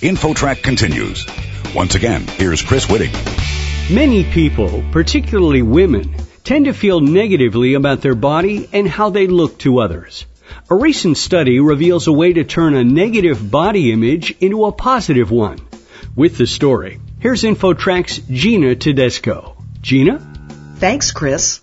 InfoTrack continues. Once again, here's Chris Whitting. Many people, particularly women, tend to feel negatively about their body and how they look to others. A recent study reveals a way to turn a negative body image into a positive one. With the story, here's InfoTrack's Gina Tedesco. Gina? Thanks, Chris.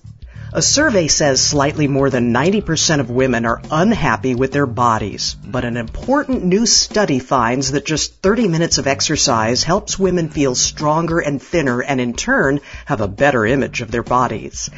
A survey says slightly more than 90% of women are unhappy with their bodies, but an important new study finds that just 30 minutes of exercise helps women feel stronger and thinner and in turn have a better image of their bodies.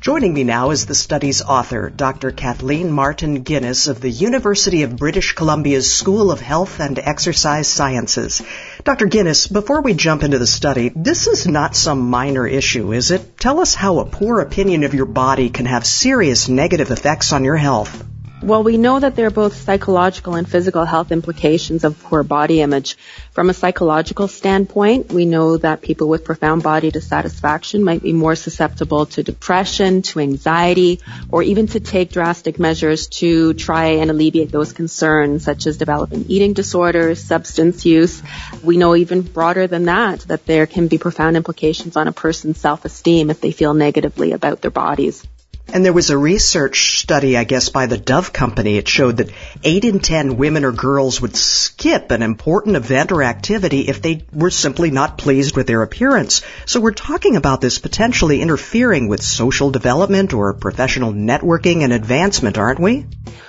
Joining me now is the study's author, Dr. Kathleen Martin Ginis of the University of British Columbia's School of Health and Exercise Sciences. Dr. Ginis, before we jump into the study, this is not some minor issue, is it? Tell us how a poor opinion of your body can have serious negative effects on your health. Well, we know that there are both psychological and physical health implications of poor body image. From a psychological standpoint, we know that people with profound body dissatisfaction might be more susceptible to depression, to anxiety, or even to take drastic measures to try and alleviate those concerns, such as developing eating disorders, substance use. We know even broader than that, that there can be profound implications on a person's self-esteem if they feel negatively about their bodies. And there was a research study, I guess, by the Dove Company. It showed that 8 in 10 women or girls would skip an important event or activity if they were simply not pleased with their appearance. So we're talking about this potentially interfering with social development or professional networking and advancement, aren't we?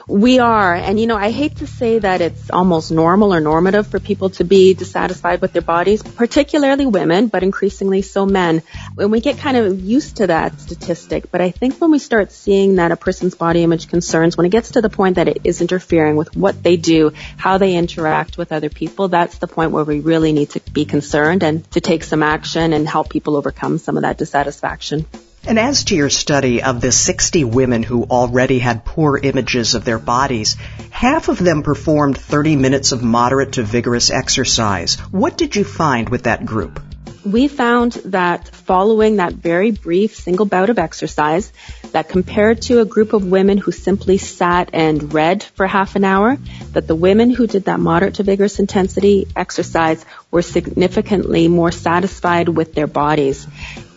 We are. And you know, I hate to say that it's almost normal or normative for people to be dissatisfied with their bodies, particularly women, but increasingly so men. When we get kind of used to that statistic, but I think when we start seeing that a person's body image concerns, when it gets to the point that it is interfering with what they do, how they interact with other people, that's the point where we really need to be concerned and to take some action and help people overcome some of that dissatisfaction. And as to your study of the 60 women who already had poor images of their bodies, half of them performed 30 minutes of moderate to vigorous exercise. What did you find with that group? We found that following that very brief single bout of exercise, that compared to a group of women who simply sat and read for half an hour, that the women who did that moderate to vigorous intensity exercise were significantly more satisfied with their bodies.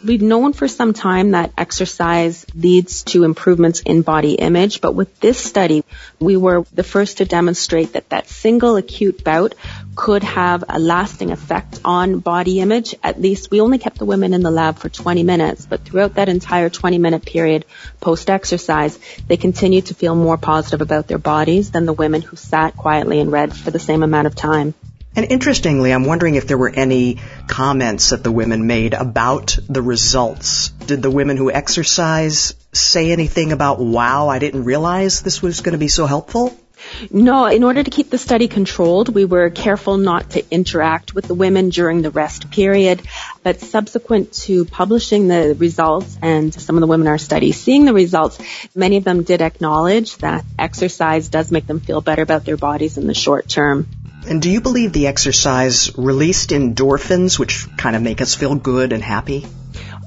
We've known for some time that exercise leads to improvements in body image, but with this study, we were the first to demonstrate that that single acute bout could have a lasting effect on body image. At least we only kept the women in the lab for 20 minutes, but throughout that entire 20 minute period post exercise, they continued to feel more positive about their bodies than the women who sat quietly and read for the same amount of time. And interestingly, I'm wondering if there were any comments that the women made about the results. Did the women who exercise say anything about, wow, I didn't realize this was going to be so helpful? No, in order to keep the study controlled, we were careful not to interact with the women during the rest period. But subsequent to publishing the results and some of the women in our study seeing the results, many of them did acknowledge that exercise does make them feel better about their bodies in the short term. And do you believe the exercise released endorphins, which kind of make us feel good and happy?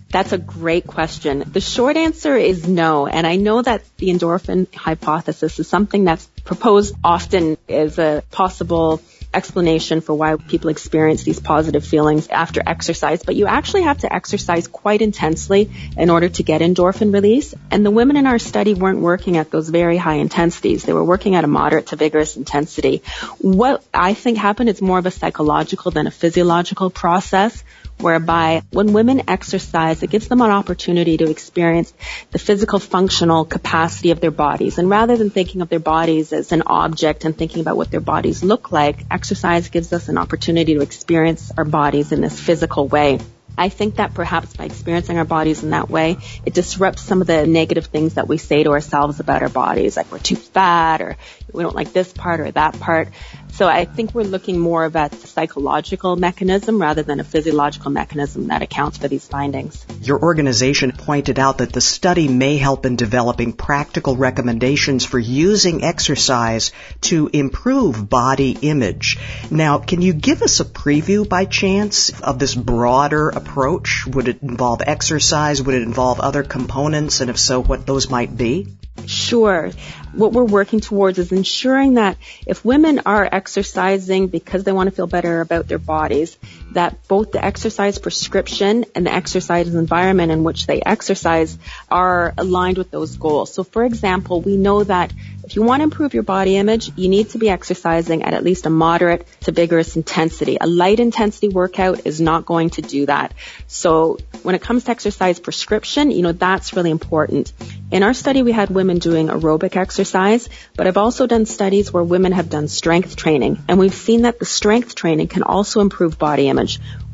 That's a great question. The short answer is no. And I know that the endorphin hypothesis is something that's proposed often as a possible explanation for why people experience these positive feelings after exercise, but you actually have to exercise quite intensely in order to get endorphin release. And the women in our study weren't working at those very high intensities. They were working at a moderate to vigorous intensity. What I think happened is more of a psychological than a physiological process whereby when women exercise, it gives them an opportunity to experience the physical functional capacity of their bodies. And rather than thinking of their bodies as an object and thinking about what their bodies look like, exercise gives us an opportunity to experience our bodies in this physical way. I think that perhaps by experiencing our bodies in that way, it disrupts some of the negative things that we say to ourselves about our bodies, like we're too fat or we don't like this part or that part. So I think we're looking more of a psychological mechanism rather than a physiological mechanism that accounts for these findings. Your organization pointed out that the study may help in developing practical recommendations for using exercise to improve body image. Now, can you give us a preview by chance of this broader approach? Would it involve exercise? Would it involve other components? And if so, what those might be? Sure. What we're working towards is ensuring that if women are exercising because they want to feel better about their bodies, that both the exercise prescription and the exercise environment in which they exercise are aligned with those goals. So for example, we know that if you want to improve your body image, you need to be exercising at at least a moderate to vigorous intensity. A light intensity workout is not going to do that. So when it comes to exercise prescription, you know, that's really important. In our study, we had women doing aerobic exercise, but I've also done studies where women have done strength training, and we've seen that the strength training can also improve body image.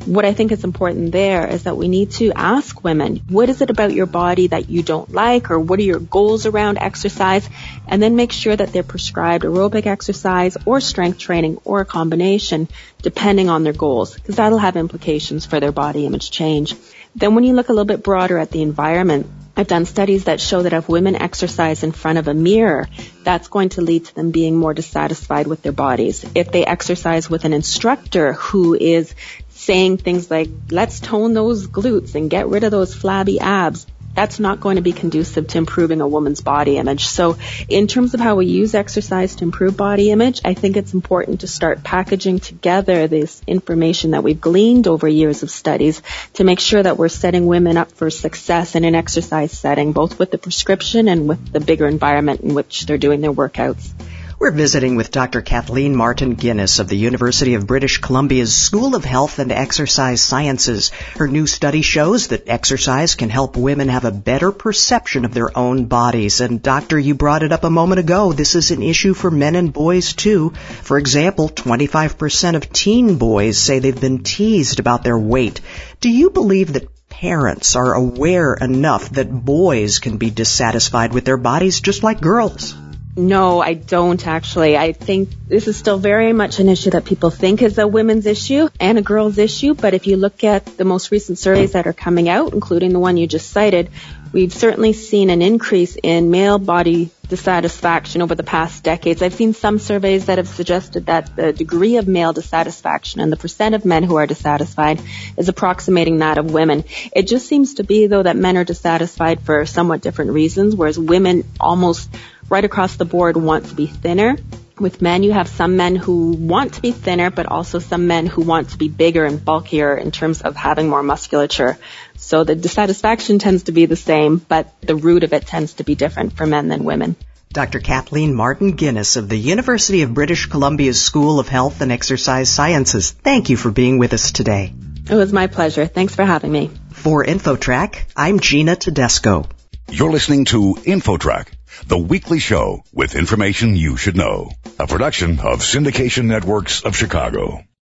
What I think is important there is that we need to ask women, what is it about your body that you don't like, or what are your goals around exercise, and then make sure that they're prescribed aerobic exercise or strength training or a combination depending on their goals, because that'll have implications for their body image change. Then when you look a little bit broader at the environment, I've done studies that show that if women exercise in front of a mirror, that's going to lead to them being more dissatisfied with their bodies. If they exercise with an instructor who is saying things like, let's tone those glutes and get rid of those flabby abs, that's not going to be conducive to improving a woman's body image. So in terms of how we use exercise to improve body image, I think it's important to start packaging together this information that we've gleaned over years of studies to make sure that we're setting women up for success in an exercise setting, both with the prescription and with the bigger environment in which they're doing their workouts. We're visiting with Dr. Kathleen Martin Ginis of the University of British Columbia's School of Health and Exercise Sciences. Her new study shows that exercise can help women have a better perception of their own bodies. And doctor, you brought it up a moment ago. This is an issue for men and boys too. For example, 25% of teen boys say they've been teased about their weight. Do you believe that parents are aware enough that boys can be dissatisfied with their bodies just like girls? No, I don't actually. I think this is still very much an issue that people think is a women's issue and a girl's issue. But if you look at the most recent surveys that are coming out, including the one you just cited, we've certainly seen an increase in male body dissatisfaction over the past decades. I've seen some surveys that have suggested that the degree of male dissatisfaction and the percent of men who are dissatisfied is approximating that of women. It just seems to be though that men are dissatisfied for somewhat different reasons, whereas women almost right across the board want to be thinner. With men, you have some men who want to be thinner, but also some men who want to be bigger and bulkier in terms of having more musculature. So the dissatisfaction tends to be the same, but the root of it tends to be different for men than women. Dr. Kathleen Martin Ginis of the University of British Columbia's School of Health and Exercise Sciences. Thank you for being with us today. It was my pleasure. Thanks for having me. For InfoTrack, I'm Gina Tedesco. You're listening to InfoTrack the weekly show with information you should know. A production of Syndication Networks of Chicago.